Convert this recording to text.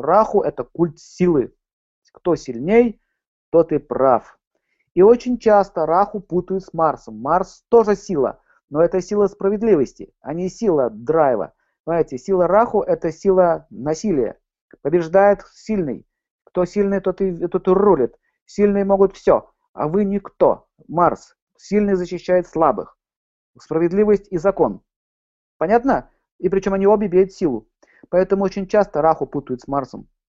Раху – это культ силы. Кто сильней, тот и прав. И очень часто Раху путают с Марсом. Марс тоже сила, но это сила справедливости, а не сила драйва. Понимаете, сила Раху – это сила насилия. Побеждает сильный. Кто сильный, тот и, тот и рулит. Сильные могут все, а вы никто. Марс. Сильный защищает слабых. Справедливость и закон. Понятно? И причем они обе имеют силу. Поэтому очень часто Раху путают с Марсом.